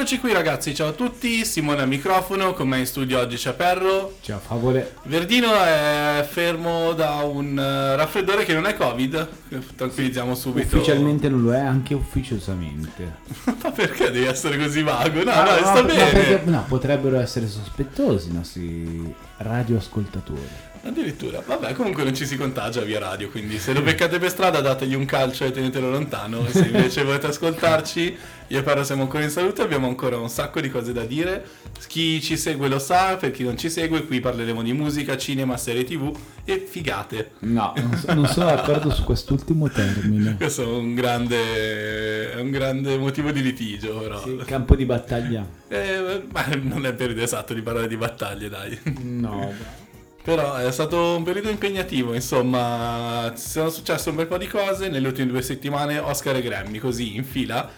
Eccoci qui ragazzi, ciao a tutti, Simone al microfono, con me in studio oggi c'è Perro. Ciao favore. Verdino è fermo da un eh, raffreddore che non è Covid, tranquillizziamo subito. Ufficialmente non lo è, anche ufficiosamente. Ma perché devi essere così vago? No, Ah, no, no, sta no, bene. perché- no, potrebbero essere sospettosi i nostri radioascoltatori. Addirittura, vabbè, comunque non ci si contagia via radio, quindi se lo beccate per strada dategli un calcio e tenetelo lontano. Se invece volete ascoltarci, io e Perro siamo ancora in salute, abbiamo ancora un sacco di cose da dire. Chi ci segue lo sa, per chi non ci segue, qui parleremo di musica, cinema, serie tv e figate. No, non, so- non sono d'accordo su quest'ultimo termine. Questo è un grande, un grande motivo di litigio, però. Sì, campo di battaglia. Eh, ma non è periodo esatto di parlare di battaglie, dai. No. Però è stato un periodo impegnativo, insomma, sono successe un bel po' di cose nelle ultime due settimane, Oscar e Grammy, così in fila.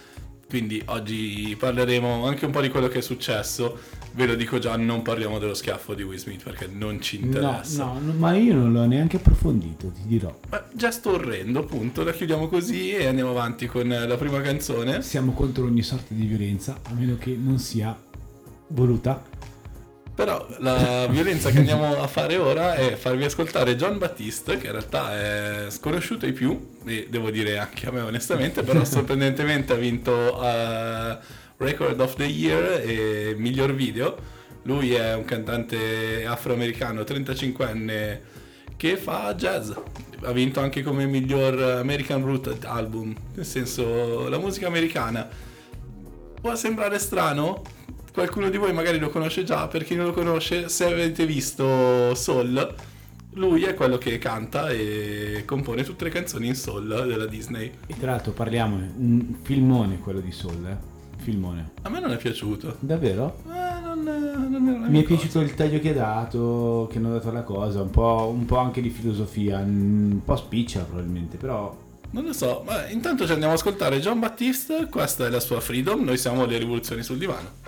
Quindi oggi parleremo anche un po' di quello che è successo. Ve lo dico già, non parliamo dello schiaffo di Will Smith perché non ci interessa. no, no, ma io non l'ho neanche approfondito, ti dirò. Ma gesto orrendo, appunto, la chiudiamo così e andiamo avanti con la prima canzone. Siamo contro ogni sorta di violenza, a meno che non sia voluta. Però la violenza che andiamo a fare ora è farvi ascoltare John Battiste, che in realtà è sconosciuto ai più, e devo dire anche a me onestamente, però sorprendentemente ha vinto eh, Record of the Year e miglior video. Lui è un cantante afroamericano 35enne che fa jazz. Ha vinto anche come miglior American Root Album, nel senso la musica americana. Può sembrare strano? Qualcuno di voi magari lo conosce già, per chi non lo conosce, se avete visto Soul, lui è quello che canta e compone tutte le canzoni in Soul della Disney. E tra l'altro parliamo, un filmone quello di Soul, eh? Filmone. A me non è piaciuto. Davvero? Eh, non, non la Mi è piaciuto il taglio che ha dato, che hanno dato alla cosa, un po', un po' anche di filosofia, un po' spiccia probabilmente, però cosa. Non lo so, ma intanto ci andiamo ad ascoltare John Battiste, questa è la sua Freedom, noi siamo le rivoluzioni sul divano.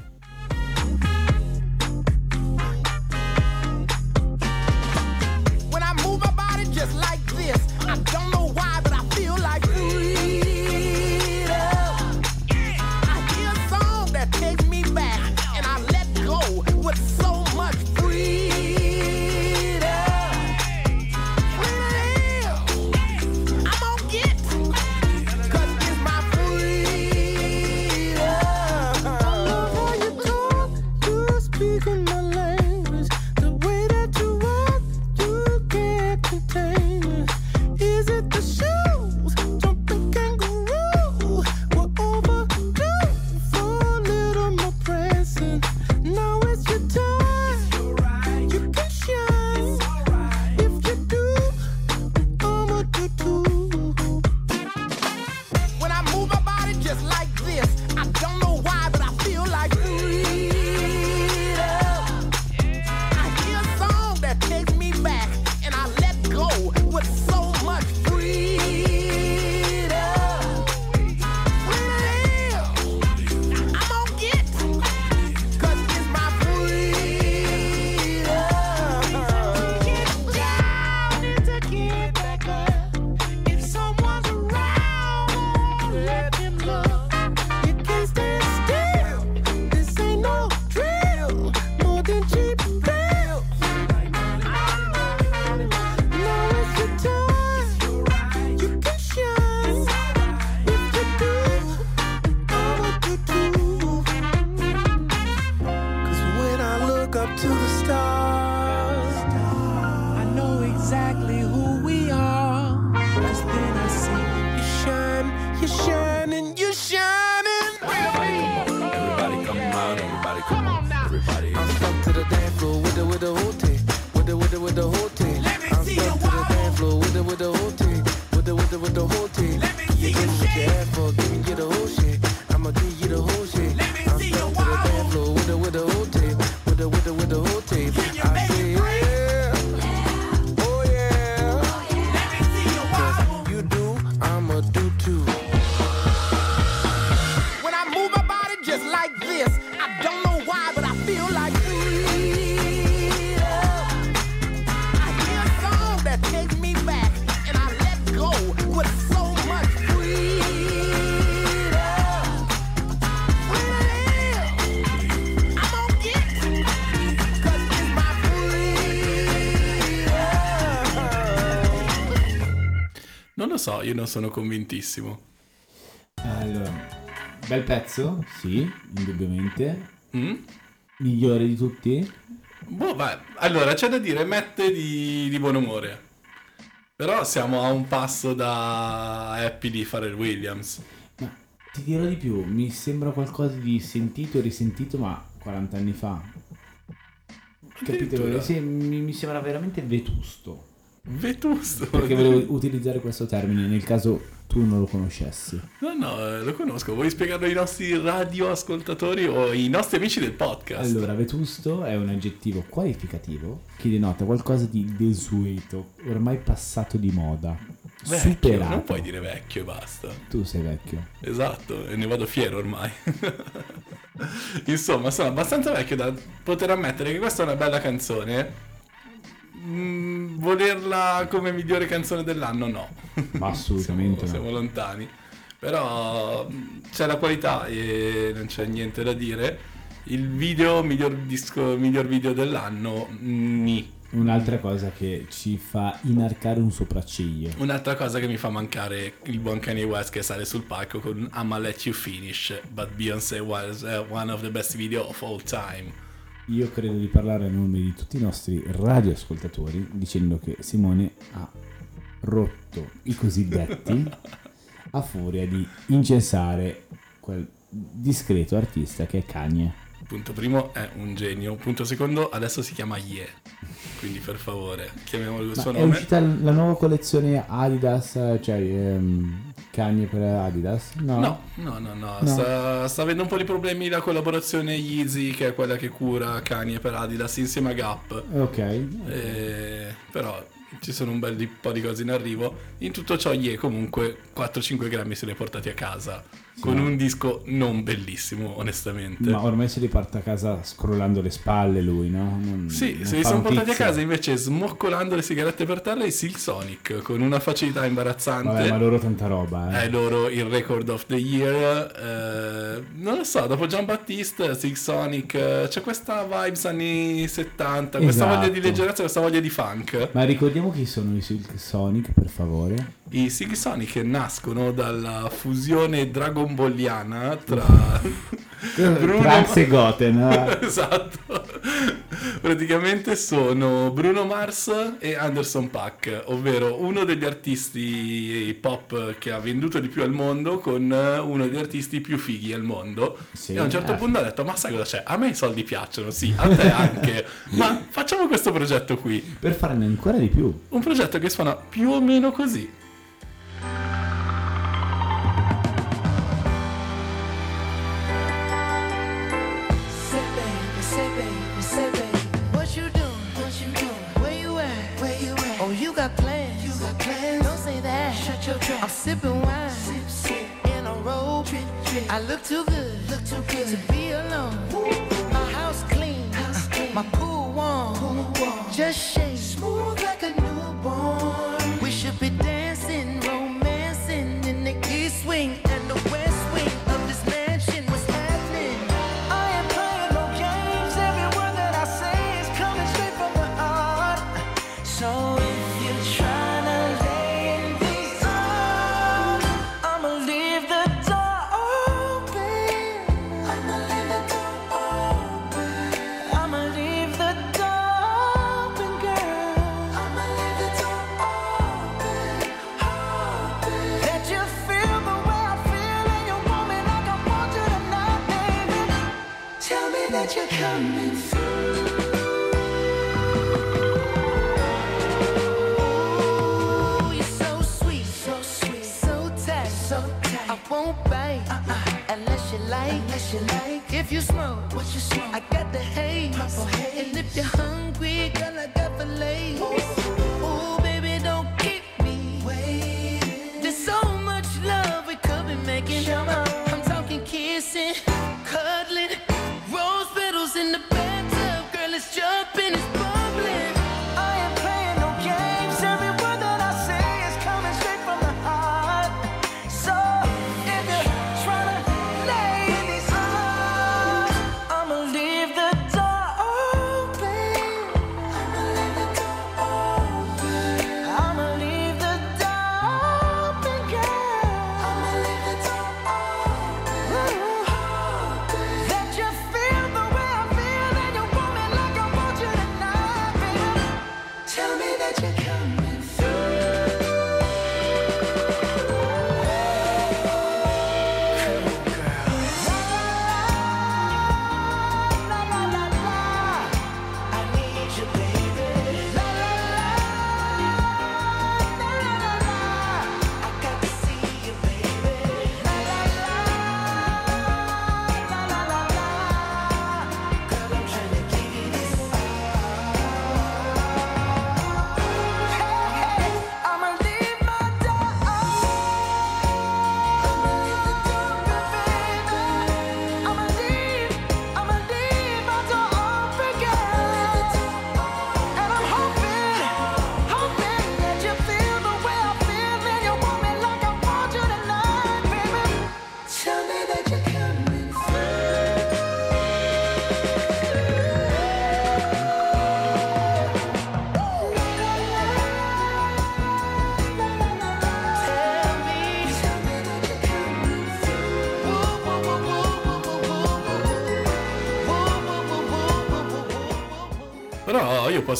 So, io non sono convintissimo. Allora, bel pezzo, sì, indubbiamente. Mm? Migliore di tutti? Boh, vai. Allora, c'è da dire, mette di, di buon umore. Però siamo a un passo da Happy di Pharrell Williams. Ma ti dirò di più, mi sembra qualcosa di sentito e risentito, ma 40 anni fa. Capito? Mi, mi sembra veramente vetusto. Vetusto. Perché volevo utilizzare questo termine nel caso tu non lo conoscessi. No, no, eh, lo conosco. Vuoi spiegarlo ai nostri radioascoltatori o ai nostri amici del podcast? Allora, vetusto è un aggettivo qualificativo che denota qualcosa di desueto, ormai passato di moda, vecchio, superato. non puoi dire vecchio e basta. Tu sei vecchio. Esatto, e ne vado fiero ormai. Insomma, sono abbastanza vecchio da poter ammettere che questa è una bella canzone. Mm, volerla come migliore canzone dell'anno, no. Ma assolutamente siamo, no. siamo lontani. Però mm, c'è la qualità e non c'è niente da dire. Il video, miglior, disco, miglior video dell'anno, mm, ni. Un'altra cosa che ci fa inarcare un sopracciglio. Un'altra cosa che mi fa mancare il buon Kanye West che sale sul palco con I'ma let you finish, but Beyoncé was uh, one of the best video of all time. Io credo di parlare a nome di tutti i nostri radioascoltatori dicendo che Simone ha rotto i cosiddetti a furia di incensare quel discreto artista che è Kanye. Punto primo è un genio, punto secondo adesso si chiama Ye, quindi per favore chiamiamolo il suo è nome. uscita la nuova collezione Adidas, cioè ehm, Kanye per Adidas? No. No, no, no, no, No. Sta, sta avendo un po' di problemi la collaborazione Yeezy che è quella che cura Kanye per Adidas insieme a Gap. Ok. Eh, però ci sono un bel po' di cose in arrivo. In tutto ciò, Ye comunque 4-5 grammi se li ha portati a casa. Con un disco non bellissimo, onestamente. Ma ormai se li porta a casa scrollando le spalle lui, no? Non- Sì, non se li sono portati a casa invece smoccolando le sigarette per terra i Silk Sonic con una facilità imbarazzante. Vabbè, ma loro tanta roba, eh. È loro il record of the year. eh, non lo so, dopo Gian Battista, Silk Sonic, eh, c'è questa vibes anni 70, questa Esatto. voglia di leggerezza, questa voglia di funk. Ma ricordiamo chi sono i Silk Sonic, per favore. I Silk Sonic nascono dalla fusione dragon balliana tra Bruno Trax e Goten. eh. esatto. Praticamente sono Bruno Mars e Anderson Paak, ovvero uno degli artisti pop che ha venduto di più al mondo con uno degli artisti più fighi al mondo. Sì, e a un certo eh. punto ha detto: Ma sai cosa c'è? A me i soldi piacciono, sì, a te anche. Ma facciamo questo progetto qui. Per farne ancora di più. Un progetto che suona più o meno così. I'm sipping wine, sip, sip in a robe. Drip, drip. I look too good, look too good to be alone. My house clean, house clean. my pool warm, pool warm. Just shake smooth like a newborn. We should be dancing, romancing in the east wing I won't bite uh-uh. Unless you like, unless you like. If you smoke, what you smoke? I got the haze. And if you're hungry, girl, I got the lace.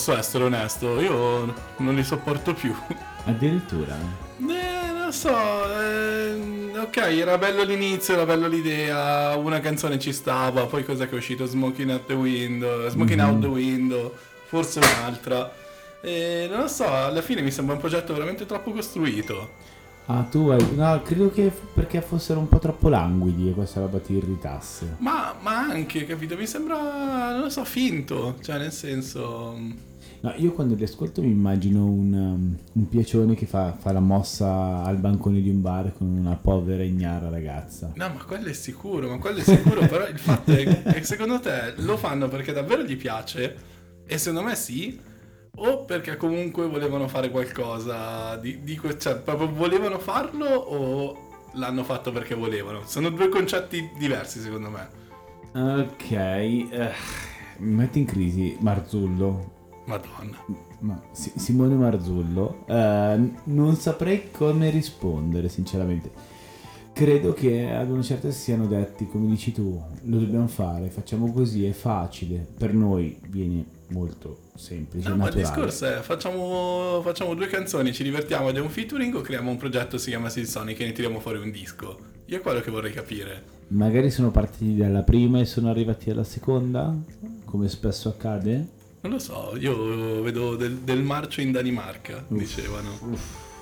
Posso essere onesto, io non li sopporto più. Addirittura. Eh, non so, eh, ok, era bello l'inizio, era bello l'idea, una canzone ci stava, poi cos'è che è uscito? Smoking out the window, Smoking out the window, forse un'altra. E non lo so, alla fine mi sembra un progetto veramente troppo costruito. Ah, tu hai... No, credo che perché fossero un po' troppo languidi e questa roba ti irritasse. Ma, ma anche, capito? Mi sembra, non lo so, finto, cioè nel senso... No, io quando li ascolto mi immagino un, um, un piacione che fa, fa la mossa al bancone di un bar con una povera ignara ragazza. No, ma quello è sicuro, ma quello è sicuro, però il fatto è che secondo te lo fanno perché davvero gli piace? E secondo me sì, o perché comunque volevano fare qualcosa di, di cioè proprio volevano farlo o l'hanno fatto perché volevano? Sono due concetti diversi secondo me. Ok, eh, mi metti in crisi Marzullo. Madonna. Ma Si- Simone Marzullo, eh, non saprei come rispondere sinceramente. Credo che ad una certa si siano detti, come dici tu, lo dobbiamo fare, facciamo così, è facile. Per noi viene molto semplice, No, ma il discorso è facciamo, facciamo due canzoni, ci divertiamo è un featuring o creiamo un progetto si chiama Silsonic e ne tiriamo fuori un disco? Io è quello che vorrei capire. Magari sono partiti dalla prima e sono arrivati alla seconda, come spesso accade. Non lo so, io vedo del, del marcio in Danimarca, dicevano.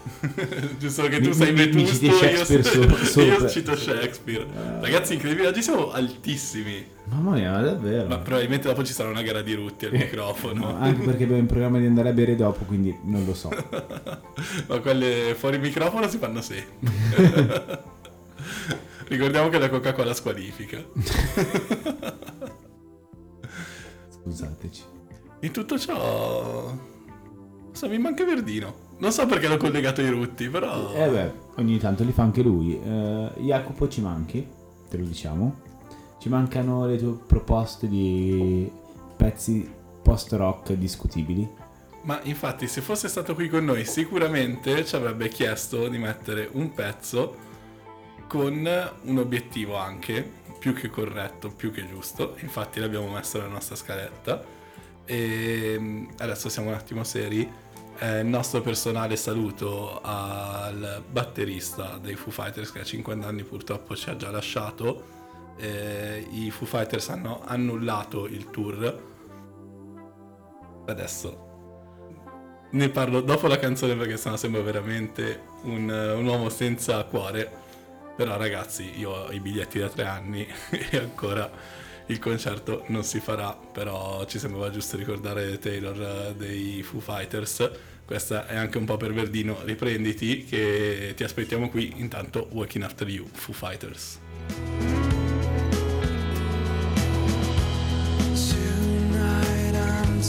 Giusto che tu Mi- sei mi- mi vetusto, citi io, io cito Shakespeare. Ragazzi, incredibile, oggi siamo altissimi. Mamma mia, ma davvero. Ma probabilmente dopo ci sarà una gara di rutti al microfono. No, anche perché abbiamo in programma di andare a bere dopo, quindi non lo so. Ma quelle fuori microfono si fanno sì. Ricordiamo che la Coca-Cola squalifica. Scusateci. In tutto ciò... So, mi manca Verdino. Non so perché l'ho collegato ai rutti, però... Eh beh, ogni tanto li fa anche lui. Eh, Jacopo ci manchi, te lo diciamo. Ci mancano le tue proposte di pezzi post-rock discutibili. Ma infatti se fosse stato qui con noi sicuramente ci avrebbe chiesto di mettere un pezzo con un obiettivo anche più che corretto, più che giusto. Infatti l'abbiamo messo nella nostra scaletta. E mm, adesso siamo un attimo seri. Eh, il nostro personale saluto al batterista dei Foo Fighters che a 50 anni purtroppo ci ha già lasciato. Eh, I Foo Fighters hanno annullato il tour. Adesso ne parlo dopo la canzone perché sennò sembra veramente un, un uomo senza cuore. Però ragazzi, io ho i biglietti da tre anni e ancora il concerto non si farà, però ci sembrava giusto ricordare Taylor eh, dei Foo Fighters. Questa è anche un po' per Verdino, riprenditi che ti aspettiamo qui, intanto Walking After You, Foo Fighters. Tonight I'm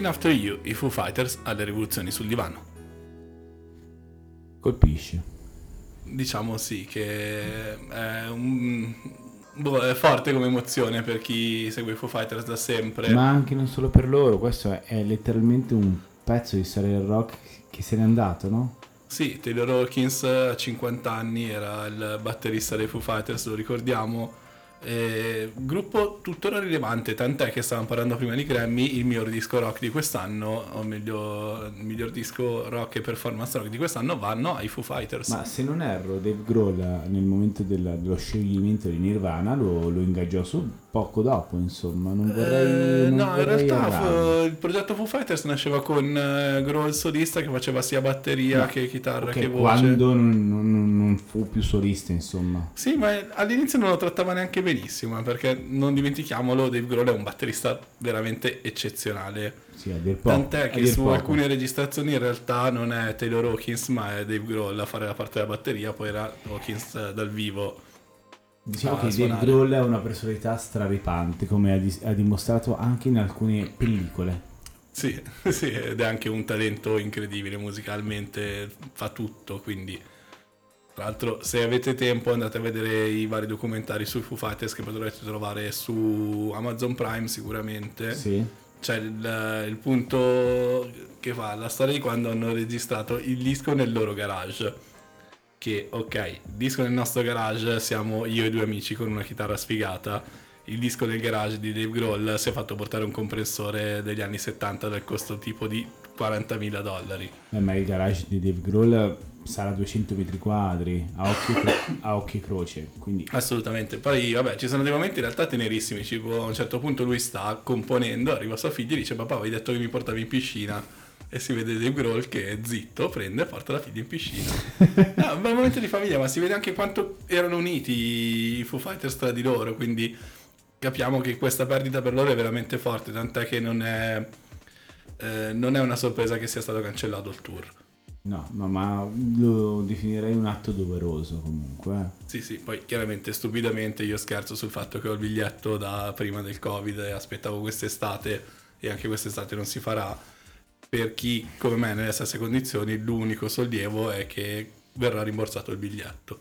Walking After You, i Foo Fighters alle rivoluzioni sul divano. Colpisce. Diciamo sì, che è, un, boh, è forte come emozione per chi segue i Foo Fighters da sempre. Ma anche non solo per loro, questo è, è letteralmente un pezzo di storia del rock che se n'è andato, no? Sì, Taylor Hawkins a 50 anni era il batterista dei Foo Fighters, lo ricordiamo. Eh, gruppo tuttora rilevante, tant'è che stavamo parlando prima di Grammy, il miglior disco rock di quest'anno, o meglio, il miglior disco rock e performance rock di quest'anno vanno ai Foo Fighters. Ma se non erro, Dave Grohl nel momento della- dello scioglimento di Nirvana lo, lo ingaggiò su poco dopo, insomma. Non vorrei. Eh, non no, in vorrei realtà errare. fu- il progetto Foo Fighters nasceva con eh, Grohl solista che faceva sia batteria No, che chitarra Ok, che voce. quando non, non- non- fu più solista, insomma. Sì, ma all'inizio non lo trattava neanche benissimo, eh, perché non dimentichiamolo, Dave Grohl è un batterista veramente eccezionale. Sì, poco. Tant'è che su poco. alcune registrazioni in realtà non è Taylor Hawkins, ma è Dave Grohl a fare la parte della batteria, poi era Hawkins eh, dal vivo. Diciamo che Dave suonare. Grohl è una personalità straripante, come ha, dis- ha dimostrato anche in alcune pellicole. Sì, sì, ed è anche un talento incredibile musicalmente, fa tutto, quindi... Tra l'altro, se avete tempo andate a vedere i vari documentari sui Foo Fighters che potrete trovare su Amazon Prime sicuramente. Sì. C'è il, il punto che fa la storia di quando hanno registrato il disco nel loro garage. Che, ok, disco nel nostro garage siamo io e due amici con una chitarra sfigata. Il disco nel garage di Dave Grohl si è fatto portare un compressore degli anni 70 del costo tipo di 40.000 dollari. Eh, ma il garage di Dave Grohl sarà 200 metri quadri, a occhio, cro- a occhio croce. Quindi Assolutamente. Poi, vabbè, ci sono dei momenti in realtà tenerissimi. Tipo, a un certo punto lui sta componendo, arriva sua figlia e dice: Papà, avevi detto che mi portavi in piscina. E si vede Dave Grohl che è zitto, prende e porta la figlia in piscina. No, un bel momento di famiglia, ma si vede anche quanto erano uniti i Foo Fighters tra di loro. Quindi capiamo che questa perdita per loro è veramente forte. Tant'è che non è, eh, non è una sorpresa che sia stato cancellato il tour. No, ma, ma lo definirei un atto doveroso comunque. eh. Sì, sì, poi chiaramente stupidamente io scherzo sul fatto che ho il biglietto da prima del Covid e aspettavo quest'estate e anche quest'estate non si farà. Per chi come me nelle stesse condizioni, l'unico sollievo è che verrà rimborsato il biglietto.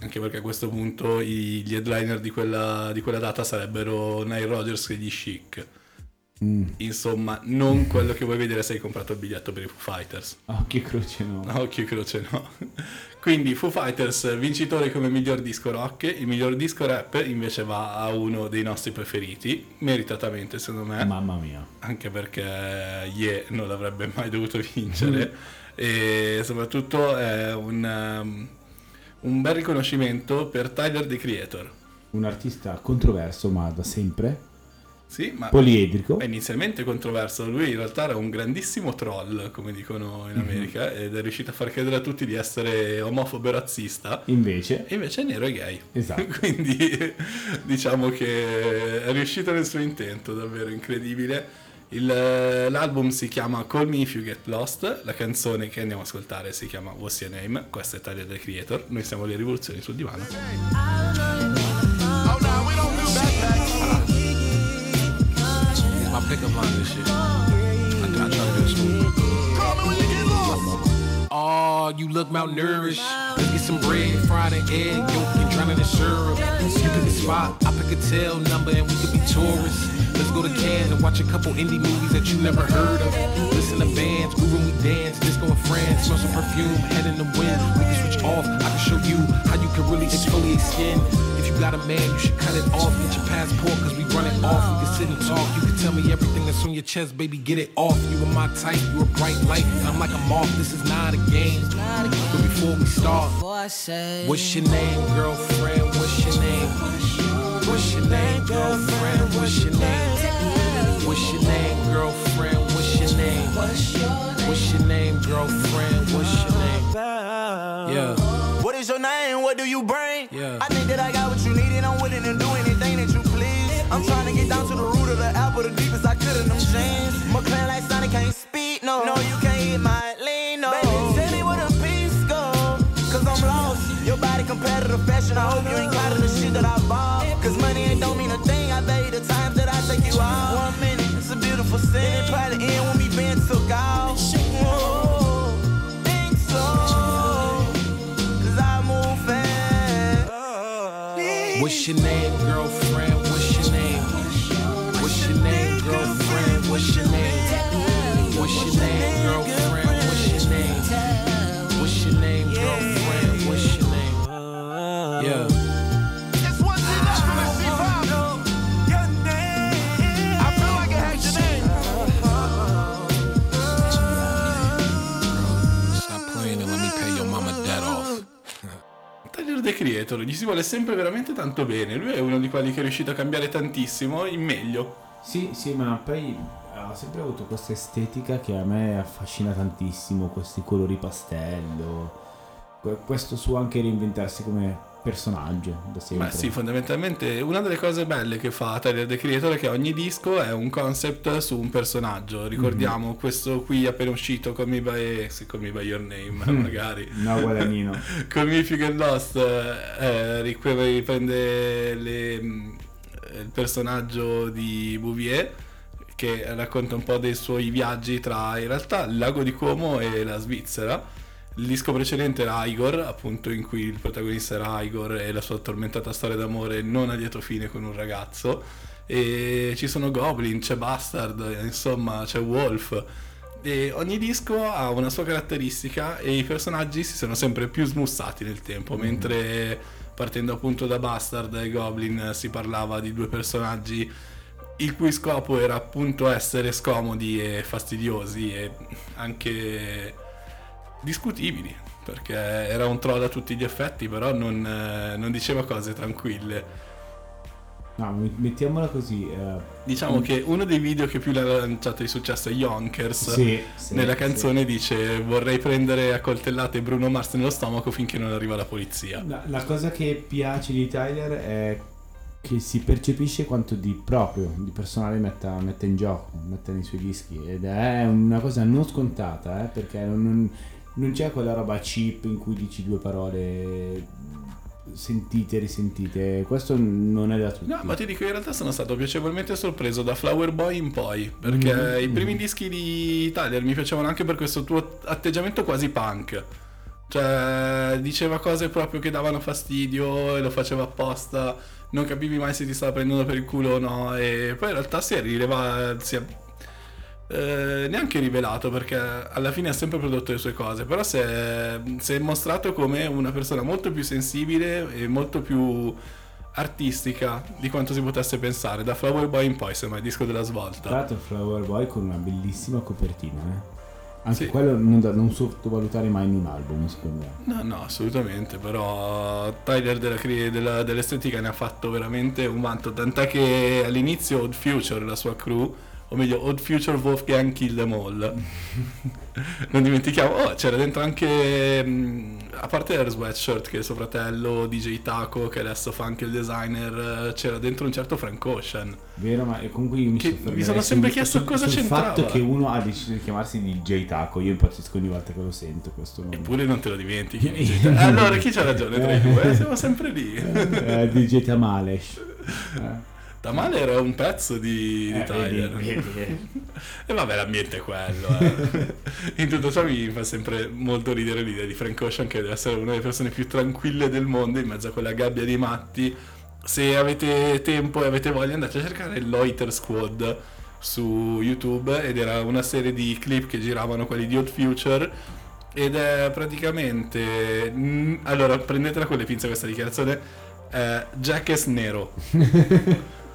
Anche perché a questo punto gli headliner di quella, di quella data sarebbero Nile Rodgers e gli Chic. Mm. Insomma, non quello che vuoi vedere se hai comprato il biglietto per i Foo Fighters. Occhio croce no. Occhio croce no. Quindi Foo Fighters vincitore come miglior disco rock, il miglior disco rap invece va a uno dei nostri preferiti, meritatamente secondo me, Mamma mia. anche perché Ye non l'avrebbe mai dovuto vincere e soprattutto è un, um, un bel riconoscimento per Tyler the Creator. Un artista controverso ma da sempre, Sì, ma poliedrico. è inizialmente controverso, lui in realtà era un grandissimo troll, come dicono in America, ed è riuscito a far credere a tutti di essere omofobo e razzista. Invece, E invece è nero e gay. Esatto. Quindi diciamo che è riuscito nel suo intento, davvero incredibile. Il- l'album si chiama Call Me If You Get Lost, la canzone che andiamo a ascoltare si chiama What's Your Name, questa è Talia del Creator, noi siamo le rivoluzioni sul divano. My pickup line and shit. I, I try to do it smooth. Oh, you look malnourished. Let's get some bread, fried an egg, yolk, and drown it in syrup. You pick a spot, I pick a tail number, and we could be tourists. Let's go to Cannes and watch a couple indie movies that you never heard of. Listen to bands, groove when we dance, disco in France, smell some perfume, head in the wind. We can switch off, I can show you how you can really exfoliate skin. Got a man, you should cut it off. Get your passport, cause we run it off. We can sit and talk. You can tell me everything that's on your chest, baby, get it off. You are my type, you a bright light. I'm like a moth, this is not a game. But before we start, what's your name, girlfriend? What's your name? What's your name, girlfriend? What's your name? What's your name, girlfriend? What's your name? What's your name, girlfriend? What's your name? Yeah. What is your name? What do you bring? Yeah. I think that I got what you need and I'm willing to do anything that you please. I'm trying to get down to the root of the apple, the deepest I could in them jeans. My clan like Sonic can't speak, no. No, you can't hit my lean, no. Baby, tell me where the peace go. Cause I'm lost. Your body competitive fashion. I hope you ain't caught of the shit that I bought. Cause money ain't don't mean a thing. I bet you the times Creator, gli si vuole sempre veramente tanto bene. Lui è uno di quelli che è riuscito a cambiare tantissimo in meglio. Sì, sì, ma poi ha sempre avuto questa estetica che a me affascina tantissimo, questi colori pastello, que- questo suo anche reinventarsi come personaggio da sempre. Ma sì, fondamentalmente una delle cose belle che fa Tyler The Creator è che ogni disco è un concept su un personaggio. Ricordiamo questo qui appena uscito, Call Me By, sì, Call Me By Your Name, magari. No, guadagnino. Con You Get Lost eh, ric- riprende le- mh, il personaggio di Bouvier che racconta un po' dei suoi viaggi tra in realtà il lago di Como e la Svizzera. Il disco precedente era Igor, appunto in cui il protagonista era Igor e la sua tormentata storia d'amore non a lieto fine con un ragazzo. E ci sono Goblin, c'è Bastard, insomma c'è Wolf. E ogni disco ha una sua caratteristica e i personaggi si sono sempre più smussati nel tempo, mentre partendo appunto da Bastard e Goblin si parlava di due personaggi il cui scopo era appunto essere scomodi e fastidiosi e anche discutibili, perché era un troll a tutti gli effetti, però non, eh, non diceva cose tranquille. No, mettiamola così. eh, Diciamo che uno dei video che più l'ha lanciato di successo è Yonkers. Sì, sì, Nella sì. canzone dice vorrei prendere a coltellate Bruno Mars nello stomaco finché non arriva la polizia. La, la cosa che piace di Tyler è che si percepisce quanto di proprio, di personale metta, metta in gioco, metta nei suoi dischi ed è una cosa non scontata, eh, perché non, non- non c'è quella roba cheap in cui dici due parole sentite e risentite, questo non è da tutti. No, ma ti dico, in realtà sono stato piacevolmente sorpreso da Flower Boy in poi, perché Mhm, i primi dischi di Tyler mi piacevano anche per questo tuo atteggiamento quasi punk. Cioè, diceva cose proprio che davano fastidio e lo faceva apposta, non capivi mai se ti stava prendendo per il culo o no, e poi in realtà si è rileva- si è eh, neanche rivelato perché alla fine ha sempre prodotto le sue cose, però si è, si è mostrato come una persona molto più sensibile e molto più artistica di quanto si potesse pensare. Da Flower Boy in poi sembra il disco della Tra svolta. l'altro Flower Boy con una bellissima copertina, eh. Anche Sì. quello non, da non sottovalutare mai in un album, secondo me. No, no, assolutamente, però Tyler della, della- dell'estetica ne ha fatto veramente un vanto, tant'è che all'inizio Odd Future, la sua crew, o meglio Odd Future Wolfgang Kill Them All, non dimentichiamo, oh, c'era dentro anche, mh, a parte Air Sweatshirt che è il suo fratello, DJ Taco che adesso fa anche il designer, c'era dentro un certo Frank Ocean. Vero, ma comunque io mi, Che mi sono sempre chiesto cosa sul c'entrava. fatto che uno ha deciso di chiamarsi DJ Taco, io impazzisco ogni volta che lo sento questo nome. Eppure non te lo dimentichi. Allora chi c'ha ragione tra i due? Siamo sempre lì. Eh, DJ Tamales. Eh, Tamale era un pezzo di, di eh, Tyler. vedi, vedi. E vabbè, l'ambiente è quello. eh. In tutto ciò mi fa sempre molto ridere l'idea di Frank Ocean, che deve essere una delle persone più tranquille del mondo in mezzo a quella gabbia di matti. Se avete tempo e avete voglia, andate a cercare Loiter Squad su YouTube ed era una serie di clip che giravano quelli di Old Future. Ed è praticamente. mm, allora, prendetela con le pinze questa dichiarazione. eh, Jackass nero.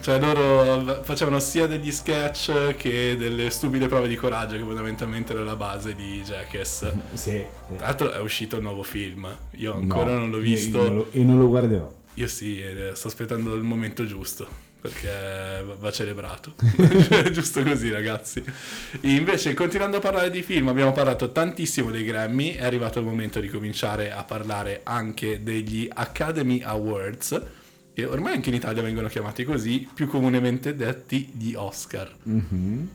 Cioè loro facevano sia degli sketch che delle stupide prove di coraggio che fondamentalmente era la base di Jackass. Sì. Tra l'altro è uscito il nuovo film, io ancora non l'ho visto, Io, non lo- e non lo guarderò. io sì, e sto aspettando il momento giusto perché va celebrato. Giusto così ragazzi. Invece continuando a parlare di film abbiamo parlato tantissimo dei Grammy, è arrivato il momento di cominciare a parlare anche degli Academy Awards che ormai anche in Italia vengono chiamati così, più comunemente detti gli Oscar. Mhm.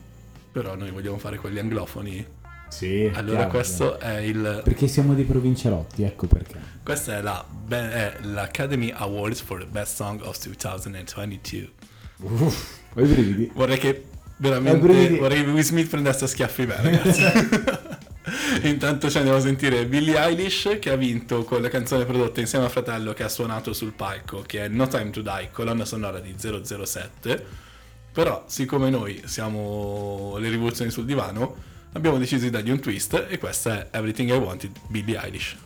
Però noi vogliamo fare quelli anglofoni. Sì, Allora chiaro, questo chiaro. è il Perché siamo dei provincialotti, ecco perché. questa è la è l'Academy Awards for the Best Song of 2022. Uff, ho i brividi. Vorrei che veramente vorrei che Will Smith prendesse a schiaffi me, ragazzi. Intanto ci andiamo a sentire Billie Eilish che ha vinto con la canzone prodotta insieme a fratello che ha suonato sul palco, che è No Time to Die, colonna sonora di 007. Però, siccome noi siamo le rivoluzioni sul divano, abbiamo deciso di dargli un twist e questa è Everything I Wanted, Billie Eilish.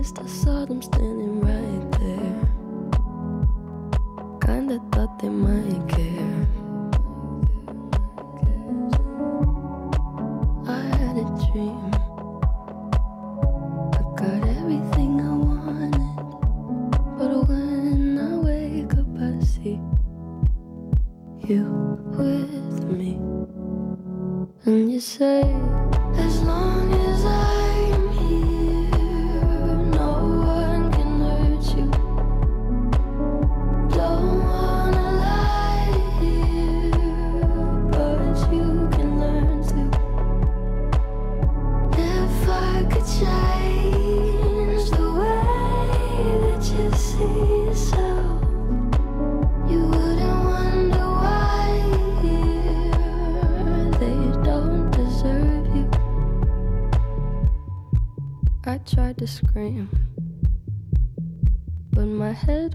I saw them standing right there. Kinda thought they might care. I had a dream. I got everything I wanted. But when I wake up, I see you with me. And you say,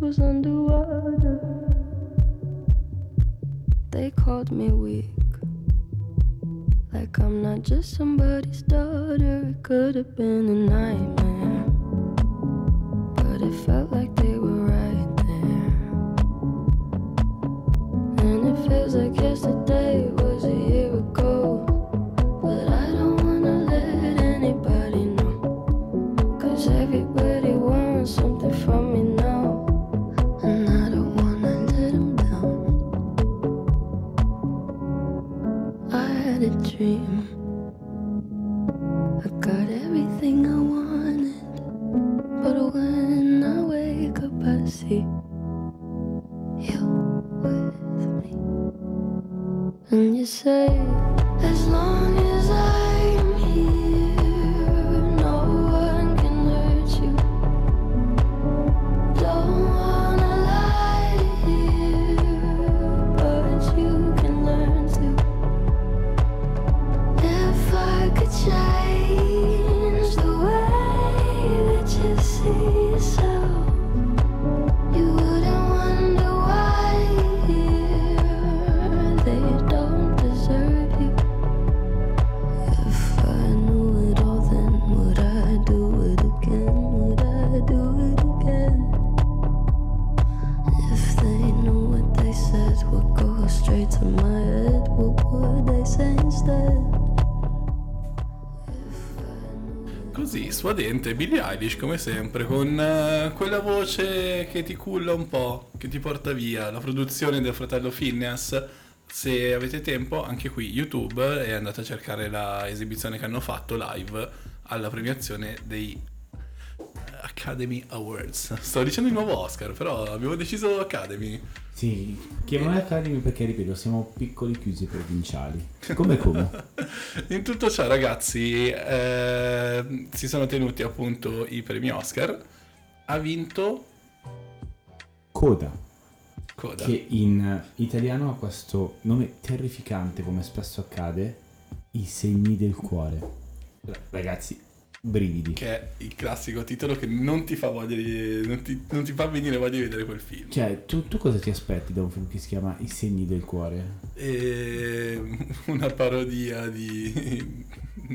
was underwater. They called me weak, like I'm not just somebody's daughter. It could have been a nightmare, Così, suadente, Billie Eilish come sempre, con eh, quella voce che ti culla un po', che ti porta via, la produzione del fratello Phineas. Se avete tempo, anche qui YouTube e andate a cercare la esibizione che hanno fatto live alla premiazione dei Academy Awards. Sto dicendo il nuovo Oscar, però abbiamo deciso Academy. Sì, chiamano Academy perché, ripeto, siamo piccoli chiusi provinciali. Come come? In tutto ciò, ragazzi, eh, si sono tenuti appunto i premi Oscar. Ha vinto Coda, Coda. che in italiano ha questo nome terrificante, come spesso accade, I segni del cuore. Ragazzi, brividi. Che è il classico titolo che non ti fa voglia di. non ti, non ti fa venire voglia di vedere quel film. Cioè, tu, tu cosa ti aspetti da un film che si chiama I segni del cuore? E una parodia di.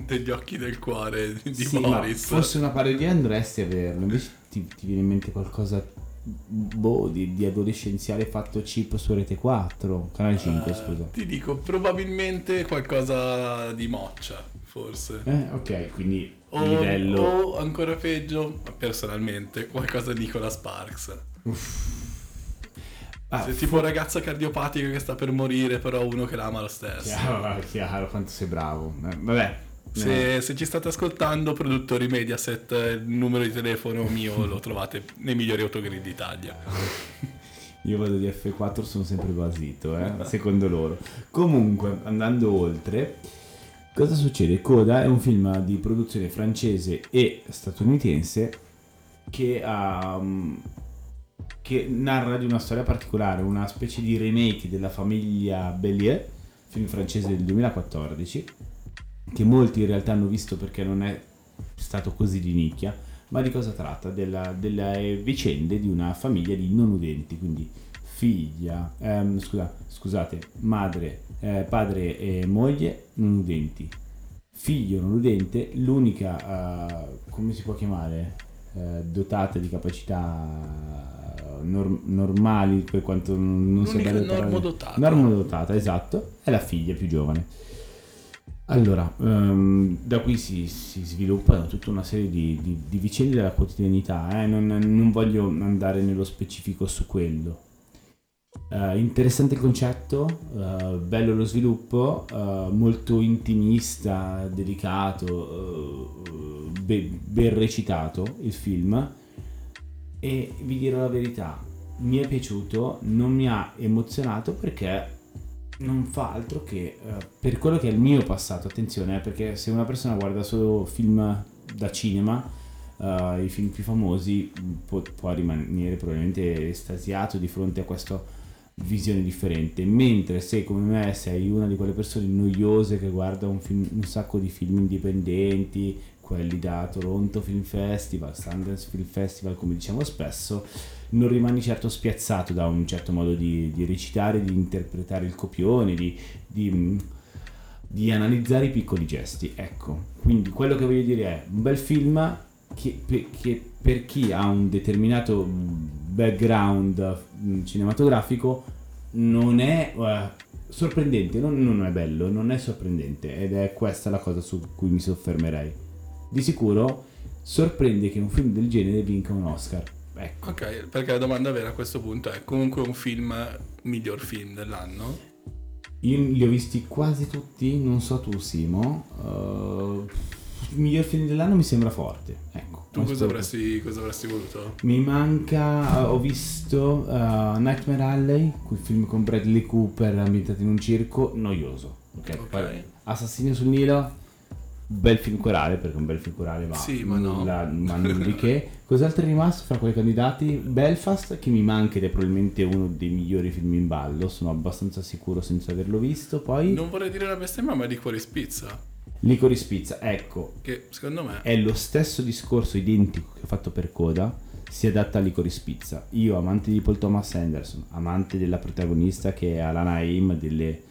degli occhi del cuore di sì, ma Boris. fosse una parodia andresti a vederlo, invece ti, ti viene in mente qualcosa boh, di, di adolescenziale fatto chip su Rete 4, Canale 5, Eh, scusa. Ti dico, probabilmente qualcosa di moccia, forse. Eh, ok, quindi O, livello... o ancora peggio, personalmente, qualcosa di Nicola Sparks. Ah, Se tipo ragazza cardiopatica che sta per morire, però uno che l'ama lo stesso. Chiaro, chiaro, quanto sei bravo. Eh, vabbè. eh, Se, se ci state ascoltando, produttori Mediaset, il numero di telefono mio lo trovate nei migliori autogrill d'Italia. Io vado di F4, sono sempre basito, eh, secondo loro. Comunque, andando oltre, cosa succede? Coda è un film di produzione francese e statunitense che, mm, che narra di una storia particolare, una specie di remake della famiglia Bellier, film francese del 2014, che molti in realtà hanno visto perché non è stato così di nicchia, ma di cosa tratta? Della- delle vicende di una famiglia di non udenti, quindi figlia, ehm, scusa, scusate, madre, eh, padre e moglie non udenti, figlio non udente, l'unica, eh, come si può chiamare, eh, dotata di capacità nor- normali per quanto non, non sia bello parlare- normodotata. normodotata, esatto, è la figlia più giovane. Allora, ehm, da qui si, si sviluppa tutta una serie di, di- di vicende della quotidianità, eh, non, non voglio andare nello specifico su quello. Eh, interessante il concetto, eh, bello lo sviluppo, eh, molto intimista, delicato, be- ben recitato il film. E vi dirò la verità, mi è piaciuto, non mi ha emozionato perché non fa altro che per quello che è il mio passato, attenzione, perché se una persona guarda solo film da cinema, i film più famosi, mh, può, può rimanere probabilmente estasiato di fronte a questa visione differente, mentre se come me sei una di quelle persone noiose che guarda un, film- un sacco di film indipendenti, quelli da Toronto Film Festival, Sundance Film Festival, come diciamo spesso, non rimani certo spiazzato da un certo modo di, di recitare, di interpretare il copione, di, di, di analizzare i piccoli gesti. Ecco, quindi quello che voglio dire è un bel film che, che per chi ha un determinato background mm, cinematografico non è eh, sorprendente, non, non è bello, non è sorprendente ed è questa la cosa su cui mi soffermerei. Di sicuro sorprende che un film del genere vinca un Oscar. Ecco. Ok, perché la domanda vera a questo punto è comunque un film miglior film dell'anno? Io li ho visti quasi tutti, non so tu Simo. Uh, il miglior film dell'anno mi sembra forte. Ecco. Tu cosa avresti, cosa avresti voluto? Mi manca, ho visto uh, Nightmare Alley, quel film con Bradley Cooper ambientato in un circo, noioso. Ok, Ok. poi Assassino sul Nilo, bel film corale, perché un bel film corale va. Sì, ma no. nulla, ma nulla di che. Cos'altro è rimasto fra quei candidati? Belfast, che mi manca ed è probabilmente uno dei migliori film in ballo, sono abbastanza sicuro senza averlo visto. Poi Non vorrei dire la bestemmia, ma di Cuore Pizza. Licorice Pizza, ecco, Che secondo me è lo stesso discorso identico che ho fatto per Coda, si adatta a Licorice Pizza. Io, amante di Paul Thomas Anderson, amante della protagonista che è Alana Haim delle,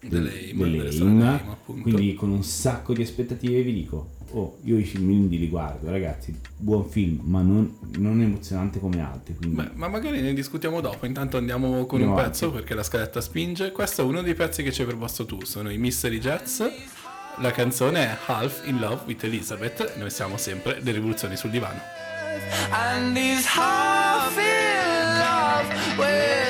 Delle delle appunto. quindi con un sacco di aspettative vi dico, oh, io i film indie li guardo, ragazzi, buon film, ma non, non emozionante come altri, quindi Beh, ma magari ne discutiamo dopo. Intanto andiamo con Andiamo un pezzo avanti. perché la scaletta spinge. Questo è uno dei pezzi che ci hai proposto tu. Sono i Mystery Jets. La canzone è Half in Love with Elizabeth. Noi siamo sempre le rivoluzioni sul divano. And he's half in love with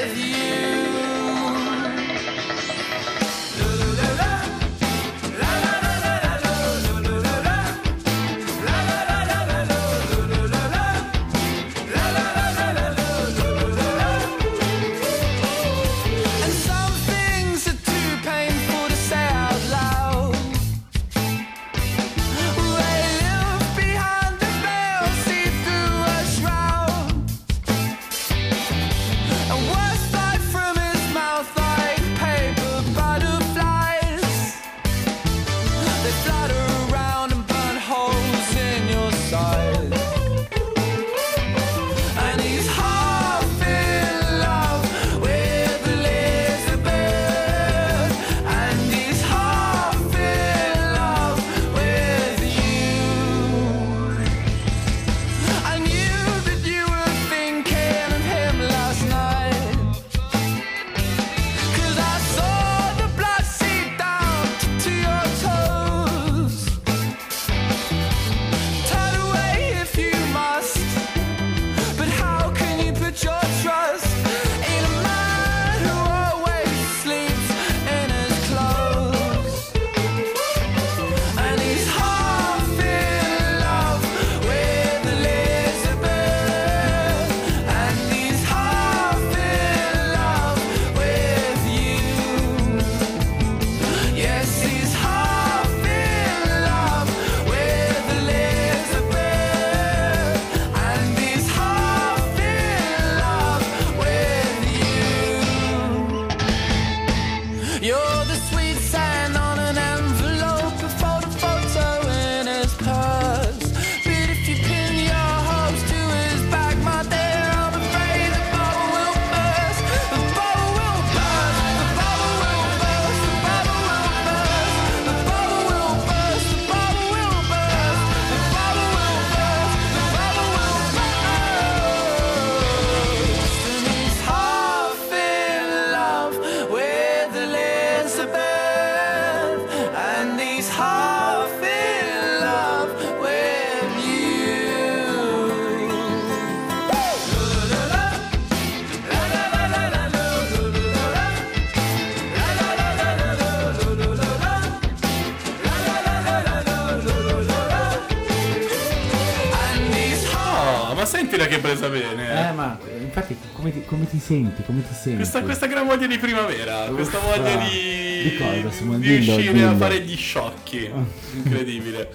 sentila che presa bene. Eh, ma eh, infatti come ti, come ti senti? Come ti senti? Questa, questa gran voglia di primavera, questa Uffa. voglia di, Di cosa, Simone? di Dillo, uscire dillo. a fare gli sciocchi. Incredibile.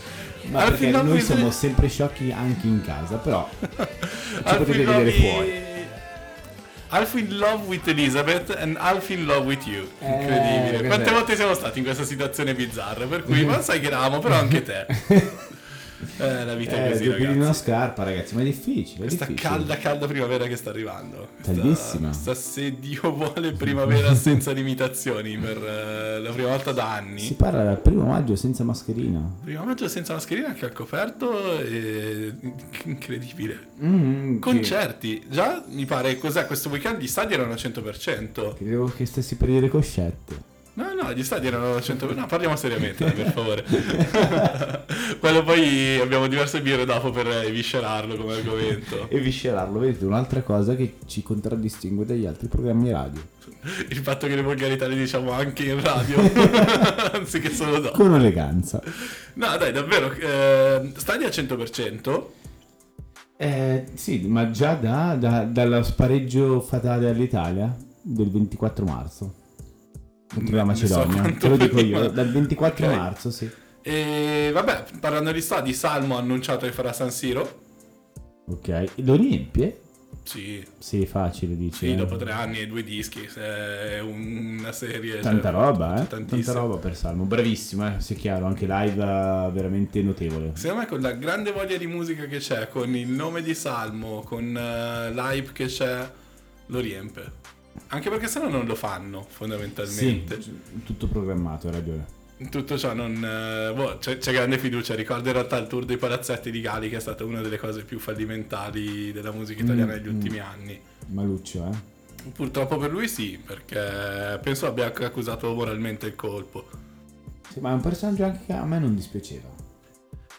Ma Al perché noi Love siamo sempre sciocchi anche in casa, però ci potete in love vedere with- fuori. Alf in love with Elizabeth and Alf in love with you. Eh, Incredibile. cos'è? Quante volte siamo stati in questa situazione bizzarra? Per cui, ma sai che eravamo, però anche te. Eh, la vita è Eh, così, piedi in ragazzi. una scarpa, ragazzi, ma è difficile. È Questa difficile. calda, calda primavera che sta arrivando. Questa, Caldissima. questa se Dio vuole primavera senza limitazioni per eh, la prima volta da anni. Si parla dal primo maggio senza mascherina. Prima maggio senza mascherina anche al coperto e... incredibile. Mm, Concerti, già mi pare cos'è questo weekend gli stadi erano al 100%. Credevo che stessi per dire coscette. No, no, gli stadi erano al 100%. No, parliamo seriamente, per favore. Quello poi abbiamo diverse birre dopo per eviscerarlo come argomento. E viscerarlo, vedete, un'altra cosa che ci contraddistingue dagli altri programmi radio. Il fatto che le volgarità le diciamo anche in radio, anziché solo dopo. Con eleganza. No, dai, davvero, eh, stadi al 100%. Eh, sì, ma già da, da- dallo spareggio fatale all'Italia del 24 marzo. La so Macedonia. quanto Te lo dico io, dal 24 Ok. marzo, sì. E vabbè, parlando di stadi, Salmo ha annunciato che farà San Siro. Ok, lo riempie? Sì, Sì, facile, dici. sì, eh. dopo tre anni e due dischi, è una serie... Tanta cioè, roba, eh? tantissimo. Tanta roba per Salmo. Bravissimo, eh? sia chiaro, anche live eh, veramente notevole. Secondo me con la grande voglia di musica che c'è, con il nome di Salmo, con eh, l'hype che c'è, lo riempie. Anche perché sennò non lo fanno, Sì, fondamentalmente. tutto programmato, hai ragione. Tutto ciò non... eh, boh, c'è, c'è grande fiducia. Ricordo in realtà il tour dei palazzetti di Gali che è stata una delle cose più fallimentari della musica italiana Mm, negli mm. ultimi anni. Maluccio, eh? Purtroppo per lui sì, perché penso abbia accusato moralmente il colpo. Sì, ma è un personaggio anche che a me non dispiaceva.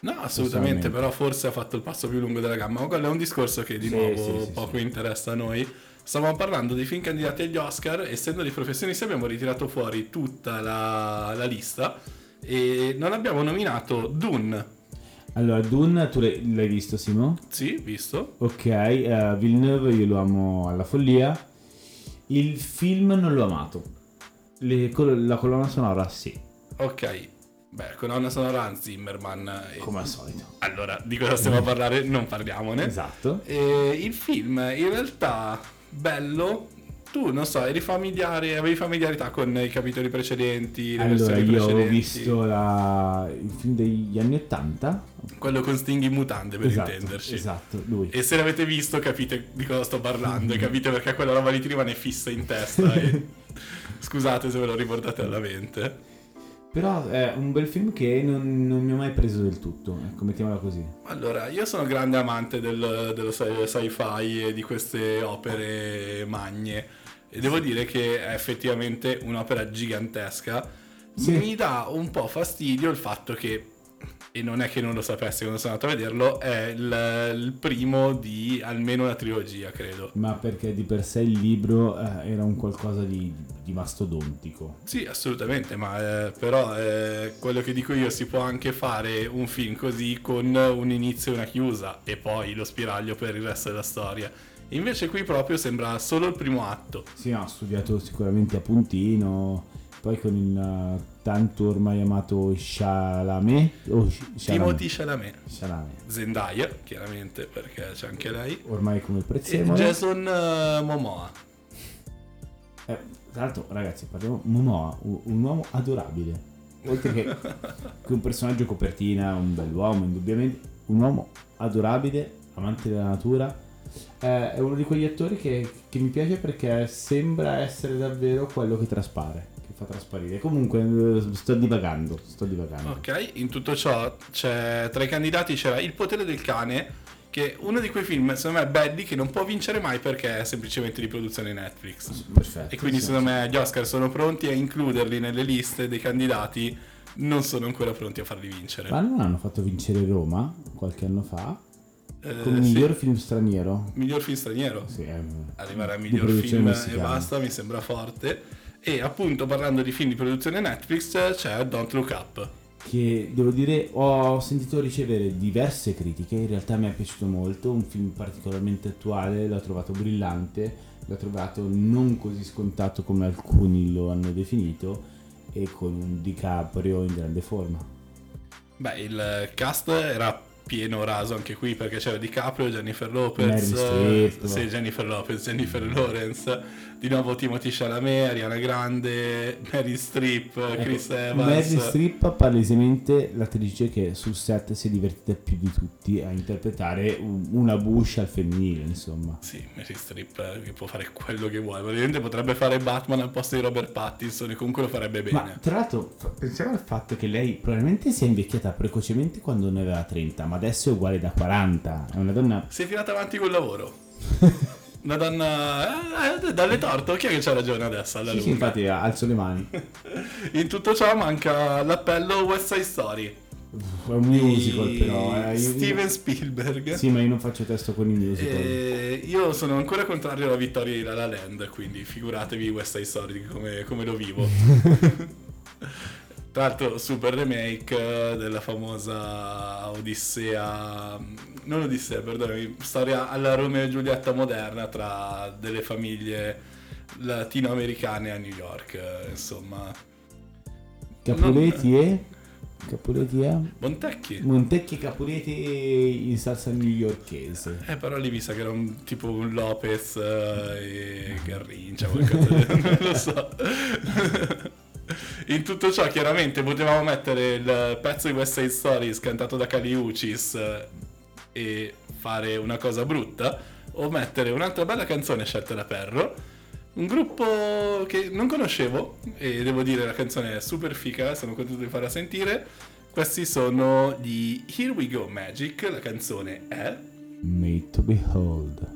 No, assolutamente, però forse ha fatto il passo più lungo della gamma. Ma quello è un discorso che di Sì, nuovo sì, sì, poco sì. interessa a noi. Stavamo parlando dei film candidati agli Oscar, essendo dei professionisti abbiamo ritirato fuori tutta la, la lista e non abbiamo nominato Dune. Allora, Dune, tu l'hai, visto, Simo? Sì, visto? Ok, eh, Villeneuve io lo amo alla follia. Il film non l'ho amato. Le la colonna sonora sì, Ok. Beh, colonna sonora Hans Zimmerman. e- come al solito. Allora, di cosa stiamo a parlare? Non parliamone. Esatto. E il film in realtà bello. Tu non so, eri familiare, avevi familiarità con i capitoli precedenti, le Allora, versioni io ho precedenti. visto la- il film degli anni 80. Quello con Sting in mutande per esatto, intenderci. esatto, lui. E se l'avete visto capite di cosa sto parlando e capite perché quella roba lì ti rimane fissa in testa. e... Scusate se ve lo ricordate alla mente. Però è un bel film che non, non mi ha mai preso del tutto, ecco, mettiamola così. Allora, io sono grande amante del- dello sci- sci-fi e di queste opere magne. E devo dire che è effettivamente un'opera gigantesca. Sì. Mi dà un po' fastidio il fatto che, e non è che non lo sapessi quando sono andato a vederlo, è il, il primo di almeno una trilogia, credo. Ma perché di per sé il libro eh, era un qualcosa di, di mastodontico. Sì, assolutamente, ma eh, però eh, quello che dico io si può anche fare un film così con un inizio e una chiusa e poi lo spiraglio per il resto della storia. Invece qui proprio sembra solo il primo atto. Sì, no, ho studiato sicuramente a puntino, poi con il eh, tanto ormai amato Chalamet. Ch- Chalamet. Timothy Chalamet, Chalamet. Zendaya, chiaramente, perché c'è anche lei, Ormai come il e prezzemolo. Jason eh, Momoa. Eh, tra l'altro, ragazzi, parliamo Momoa, un, uomo adorabile. Oltre che, che un personaggio copertina, un bell'uomo, indubbiamente, un uomo adorabile, amante della natura. Eh, è uno di quegli attori che, che mi piace perché sembra essere davvero quello che traspare, fa trasparire. Comunque, eh, sto divagando, sto divagando. Ok, in tutto ciò c'è tra i candidati c'era Il potere del cane, che è uno di quei film, secondo me, belli che non può vincere mai perché è semplicemente di produzione Netflix. Perfetto. E quindi sì, secondo me gli Oscar sono pronti a includerli nelle liste dei candidati, non sono ancora pronti a farli vincere. Ma non hanno fatto vincere Roma qualche anno fa Eh, come sì. miglior film straniero. Miglior film straniero? Sì, è- Arrivare a miglior film e messicana. basta, mi sembra forte. E appunto parlando di film di produzione Netflix c'è Don't Look Up. che devo dire ho sentito ricevere diverse critiche, in realtà mi è piaciuto molto, un film particolarmente attuale, l'ho trovato brillante, l'ho trovato non così scontato come alcuni lo hanno definito e con un DiCaprio in grande forma. Beh, il cast era pieno raso anche qui perché c'era DiCaprio, Jennifer Lopez, sì, Jennifer Lopez, Jennifer Lawrence, di nuovo Timothy Chalamet, Ariana Grande, Mary Streep, Chris Evans. Meryl Streep palesemente l'attrice che sul set si è divertita più di tutti a interpretare un- una Bush al femminile, insomma. Sì, Mary Streep eh, che può fare quello che vuole, praticamente potrebbe fare Batman al posto di Robert Pattinson e comunque lo farebbe bene. Ma tra l'altro pensiamo al fatto che lei probabilmente si è invecchiata precocemente quando ne aveva 30, ma adesso è uguale da 40. È una donna Si è tirata avanti col lavoro. Una donna... Eh, eh, dalle torto, chi è che c'ha ragione adesso alla Sì, sì, infatti alzo le mani. In tutto ciò manca l'appello West Side Story. È un musical però. eh, io- Steven Spielberg. Sì, ma io non faccio testo con i musical. E io sono ancora contrario alla vittoria di La La Land, quindi figuratevi West Side Story come, come lo vivo. Tra l'altro super remake eh, della famosa Odissea, non Odissea, perdonami, storia alla Romeo e Giulietta moderna tra delle famiglie latinoamericane a New York, eh, insomma. Capuleti e... Capuleti e... Montecchi. Montecchi e Capuleti in salsa newyorkese. Eh, però lì mi sa che era un, tipo un Lopez eh, e Garrincia, qualcosa del- non lo so. In tutto ciò, chiaramente, potevamo mettere il pezzo di West Side Story scantato da Kali Uchis eh, e fare una cosa brutta, o mettere un'altra bella canzone scelta da Perro, un gruppo che non conoscevo, e devo dire la canzone è super fica, sono contento di farla sentire. Questi sono gli Here We Go Magic, la canzone è... Made to behold.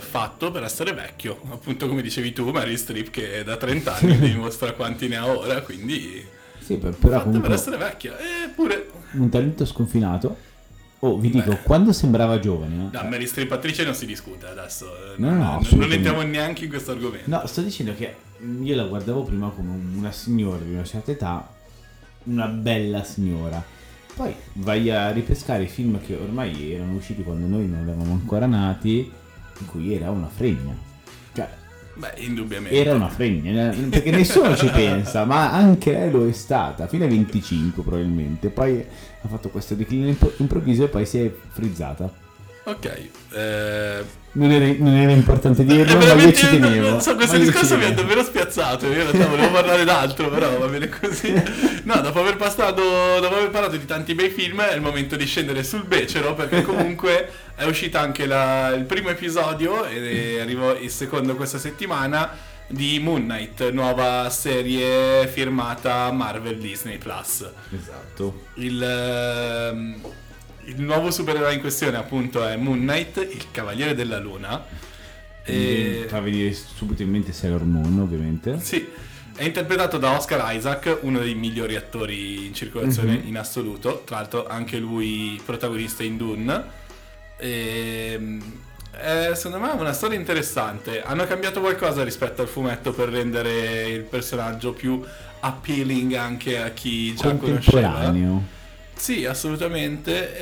Fatto per essere vecchio. Appunto, come dicevi tu, Mary Streep che da 30 anni dimostra quanti ne ha ora, quindi Sì, per- però fatto per comunque essere vecchia. Eppure, un talento sconfinato. Oh, vi dico, quando sembrava giovane, no? da Mary Streep attrice non si discute adesso. eh, No, no, non- entriamo neanche in questo argomento. No, sto dicendo che io la guardavo prima come una signora di una certa età, una bella signora. Poi vai a ripescare i film che ormai erano usciti quando noi non eravamo ancora nati, in cui era una fregna. Cioè, Beh, indubbiamente. era una fregna, eh, perché nessuno ci pensa, ma anche lei lo è stata, fino ai 25 probabilmente. Poi ha fatto questo declino imp- improvviso e poi si è frizzata. Ok. eh, Non era, non era importante dirlo, È ma io ci tenevo. non so, questo discorso mi ha davvero spiazzato. Io in realtà volevo parlare d'altro, però va bene così. No, dopo aver, passato, dopo aver parlato di tanti bei film, è il momento di scendere sul becero. Perché comunque è uscito anche la- il primo episodio, e arrivò il secondo questa settimana. Di Moon Knight, nuova serie firmata Marvel Disney Plus. Esatto. Il, ehm, il nuovo supereroe in questione, appunto, è Moon Knight, il Cavaliere della Luna. E... Fa venire subito in mente Sailor Moon, ovviamente. Sì, è interpretato da Oscar Isaac, uno dei migliori attori in circolazione Mhm. in assoluto. Tra l'altro, anche lui protagonista in Dune. E, è, secondo me è una storia interessante. Hanno cambiato qualcosa rispetto al fumetto per rendere il personaggio più appealing anche a chi già conosceva. Sì, assolutamente.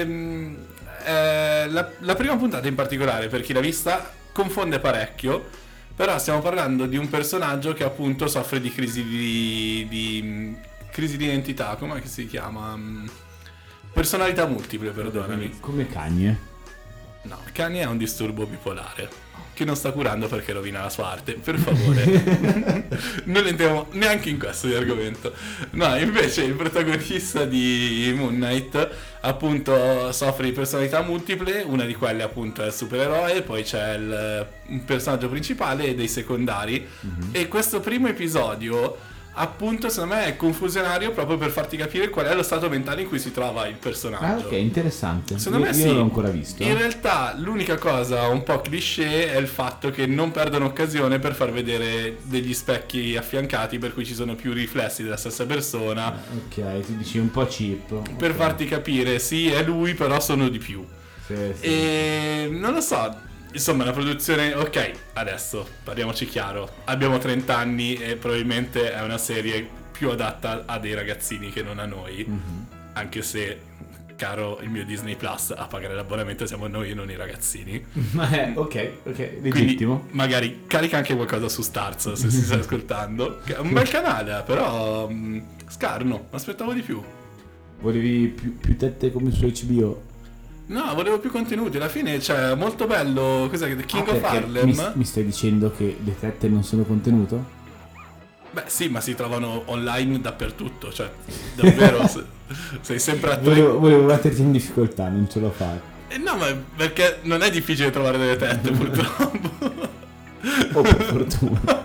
Ehm, eh, la, la prima puntata in particolare, per chi l'ha vista, confonde parecchio. Però stiamo parlando di un personaggio che appunto soffre di crisi di, di- mh, crisi di identità, come si chiama? Mm, Personalità multiple, perdonami. Come Kanye. No, Kanye è un disturbo bipolare che non sta curando perché rovina la sua arte. Per favore, non entriamo neanche in questo di argomento. No, invece il protagonista di Moon Knight appunto soffre di personalità multiple, una di quelle appunto è il supereroe, poi c'è il personaggio principale e dei secondari. E questo primo episodio appunto secondo me è confusionario proprio per farti capire qual è lo stato mentale in cui si trova il personaggio. Ah, ok, interessante. Secondo io, me io sì. non l'ho ancora visto. In realtà l'unica cosa un po' cliché è il fatto che non perdono occasione per far vedere degli specchi affiancati per cui ci sono più riflessi della stessa persona. Ok, tu dici un po' cheap. Per farti capire, sì, è lui, però sono di più. Sì, sì. E non lo so. Insomma, la produzione, ok, adesso parliamoci chiaro. Abbiamo 30 anni e probabilmente è una serie più adatta a dei ragazzini che non a noi. Mhm. Anche se, caro il mio Disney Plus, a pagare l'abbonamento siamo noi e non i ragazzini. Ma è ok, ok, Quindi legittimo. magari carica anche qualcosa su Stars se si sta ascoltando. È un bel canale, eh, però mm, scarno, aspettavo di più. Volevi più, più tette come su HBO? No, volevo più contenuti. Alla fine c'è molto bello. Cos'è che King Ah, of Harlem? Mi, mi stai dicendo che le tette non sono contenuto? Beh, sì, ma si trovano online dappertutto. Cioè, davvero, se- sei sempre a tre. Volevo, volevo metterti in difficoltà, non ce l'ho fatta. Eh, no, ma perché non è difficile trovare delle tette, purtroppo. Oh, per fortuna.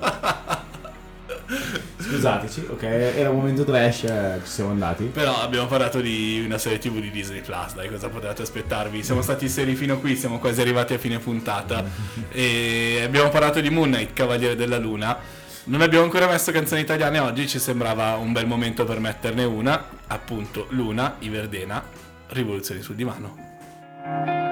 Scusateci, ok, era un momento trash, eh, ci siamo andati. Però abbiamo parlato di una serie TV di Disney Plus, dai, cosa potevate aspettarvi? Siamo stati seri fino a qui, siamo quasi arrivati a fine puntata. e abbiamo parlato di Moon Knight, Cavaliere della Luna. Non abbiamo ancora messo canzoni italiane oggi, ci sembrava un bel momento per metterne una. Appunto, Luna, Iverdena, Rivoluzioni sul divano.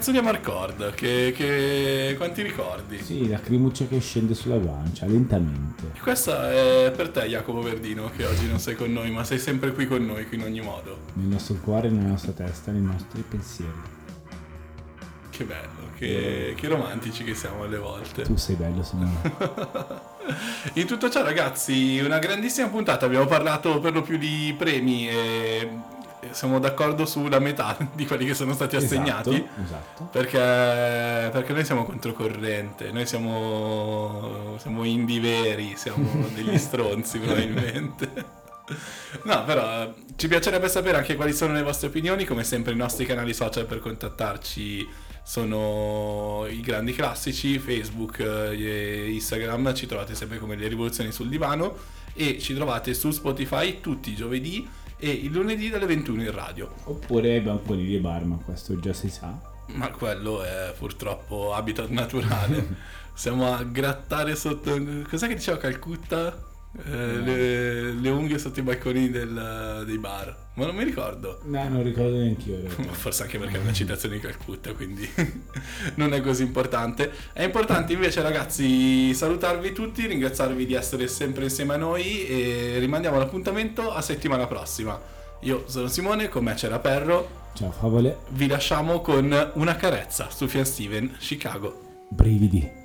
Cazzo di Amarcord? Che, che... Quanti ricordi? Sì, lacrimuccia che scende sulla guancia, lentamente. Questa è per te Jacopo Verdino che oggi non sei con noi ma sei sempre qui con noi in ogni modo. Nel nostro cuore, nella nostra testa, nei nostri pensieri. Che bello, che, che romantici che siamo alle volte. Tu sei bello, Simone. In tutto ciò ragazzi, una grandissima puntata, abbiamo parlato per lo più di premi e siamo d'accordo sulla metà di quelli che sono stati assegnati. Esatto, esatto. Perché, perché noi siamo controcorrente, noi siamo, siamo indie veri, siamo degli stronzi probabilmente. No, però eh, ci piacerebbe sapere anche quali sono le vostre opinioni, come sempre i nostri canali social per contattarci sono i grandi classici, Facebook eh, e Instagram, ci trovate sempre come le rivoluzioni sul divano e ci trovate su Spotify tutti i giovedì e il lunedì dalle 21 in radio. Oppure ai banconi di bar, ma questo già si sa. Ma quello è purtroppo habitat naturale. Siamo a grattare sotto. Cos'è che diceva Calcutta? Eh, le, le unghie sotto i balconi del- dei bar. Ma non mi ricordo. No, non ricordo neanche io. Ma Forse anche perché è una citazione di Calcutta, quindi non è così importante. È importante invece, ragazzi, salutarvi tutti, ringraziarvi di essere sempre insieme a noi e rimandiamo l'appuntamento a settimana prossima. Io sono Simone, con me c'era Perro. Ciao, favole. Vi lasciamo con una carezza su Fian Steven, Chicago. Brividi.